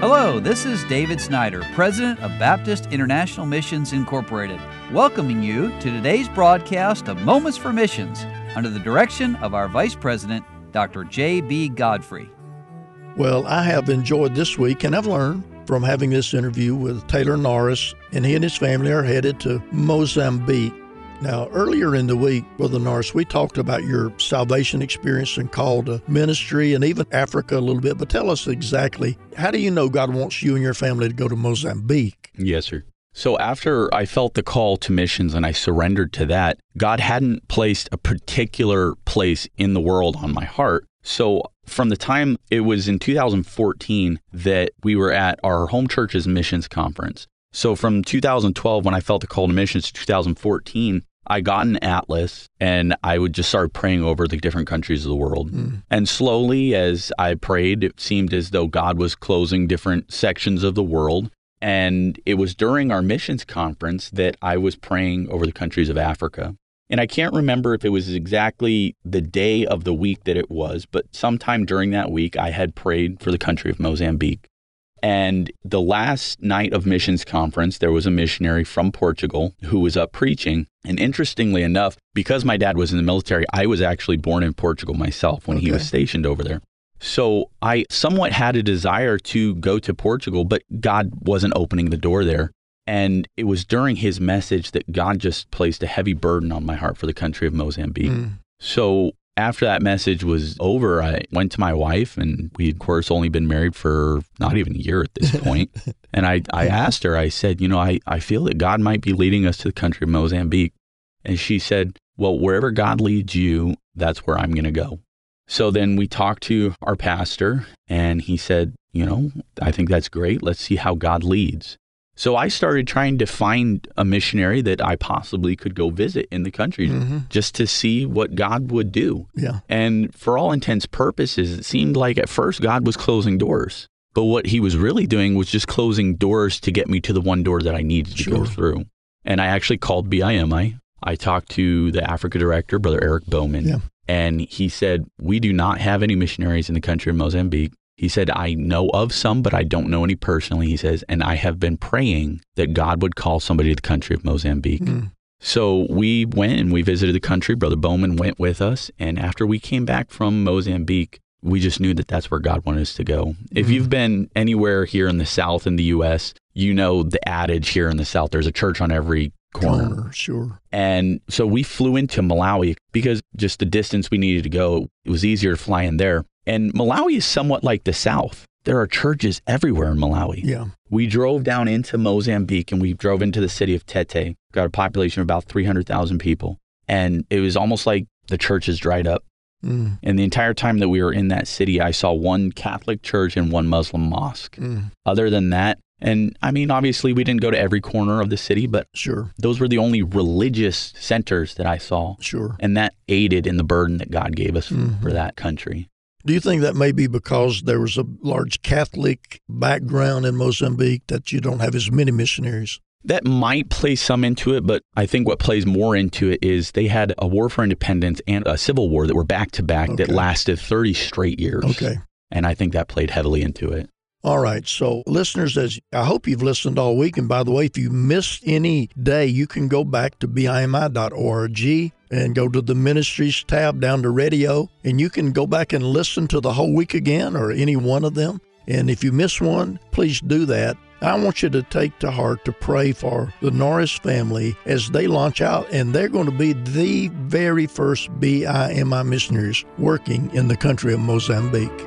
Hello, this is David Snyder, President of Baptist International Missions Incorporated, welcoming you to today's broadcast of Moments for Missions under the direction of our Vice President, Dr. J.B. Godfrey. Well, I have enjoyed this week and I've learned from having this interview with Taylor Norris, and he and his family are headed to Mozambique now, earlier in the week, Brother Norris, we talked about your salvation experience and call to ministry and even Africa a little bit, but tell us exactly how do you know God wants you and your family to go to Mozambique? Yes, sir. So after I felt the call to missions and I surrendered to that, God hadn't placed a particular place in the world on my heart. So from the time it was in 2014 that we were at our home church's missions conference. So from 2012 when I felt the call to missions to 2014, I got an atlas and I would just start praying over the different countries of the world. Mm. And slowly, as I prayed, it seemed as though God was closing different sections of the world. And it was during our missions conference that I was praying over the countries of Africa. And I can't remember if it was exactly the day of the week that it was, but sometime during that week, I had prayed for the country of Mozambique. And the last night of missions conference, there was a missionary from Portugal who was up preaching. And interestingly enough, because my dad was in the military, I was actually born in Portugal myself when okay. he was stationed over there. So I somewhat had a desire to go to Portugal, but God wasn't opening the door there. And it was during his message that God just placed a heavy burden on my heart for the country of Mozambique. Mm. So after that message was over, I went to my wife, and we, of course, only been married for not even a year at this point. and I, I asked her, I said, You know, I, I feel that God might be leading us to the country of Mozambique. And she said, Well, wherever God leads you, that's where I'm going to go. So then we talked to our pastor, and he said, You know, I think that's great. Let's see how God leads. So I started trying to find a missionary that I possibly could go visit in the country mm-hmm. just to see what God would do. Yeah. And for all intents purposes, it seemed like at first God was closing doors. But what he was really doing was just closing doors to get me to the one door that I needed to go through. And I actually called BIMI. I talked to the Africa director, Brother Eric Bowman. Yeah. And he said, We do not have any missionaries in the country of Mozambique. He said, I know of some, but I don't know any personally. He says, and I have been praying that God would call somebody to the country of Mozambique. Mm. So we went and we visited the country. Brother Bowman went with us. And after we came back from Mozambique, we just knew that that's where God wanted us to go. If mm. you've been anywhere here in the South in the U.S., you know the adage here in the South there's a church on every corner. corner. Sure. And so we flew into Malawi because just the distance we needed to go, it was easier to fly in there. And Malawi is somewhat like the South. There are churches everywhere in Malawi. Yeah. We drove down into Mozambique and we drove into the city of Tete. Got a population of about 300,000 people. And it was almost like the churches dried up. Mm. And the entire time that we were in that city, I saw one Catholic church and one Muslim mosque. Mm. Other than that, and I mean, obviously, we didn't go to every corner of the city, but sure, those were the only religious centers that I saw. Sure, and that aided in the burden that God gave us mm-hmm. for that country. Do you think that may be because there was a large Catholic background in Mozambique that you don't have as many missionaries? That might play some into it, but I think what plays more into it is they had a war for independence and a civil war that were back to back that lasted 30 straight years. Okay. And I think that played heavily into it. All right. So, listeners, as I hope you've listened all week. And by the way, if you missed any day, you can go back to bimi.org and go to the ministries tab down to radio, and you can go back and listen to the whole week again or any one of them. And if you miss one, please do that. I want you to take to heart to pray for the Norris family as they launch out, and they're going to be the very first BIMI missionaries working in the country of Mozambique.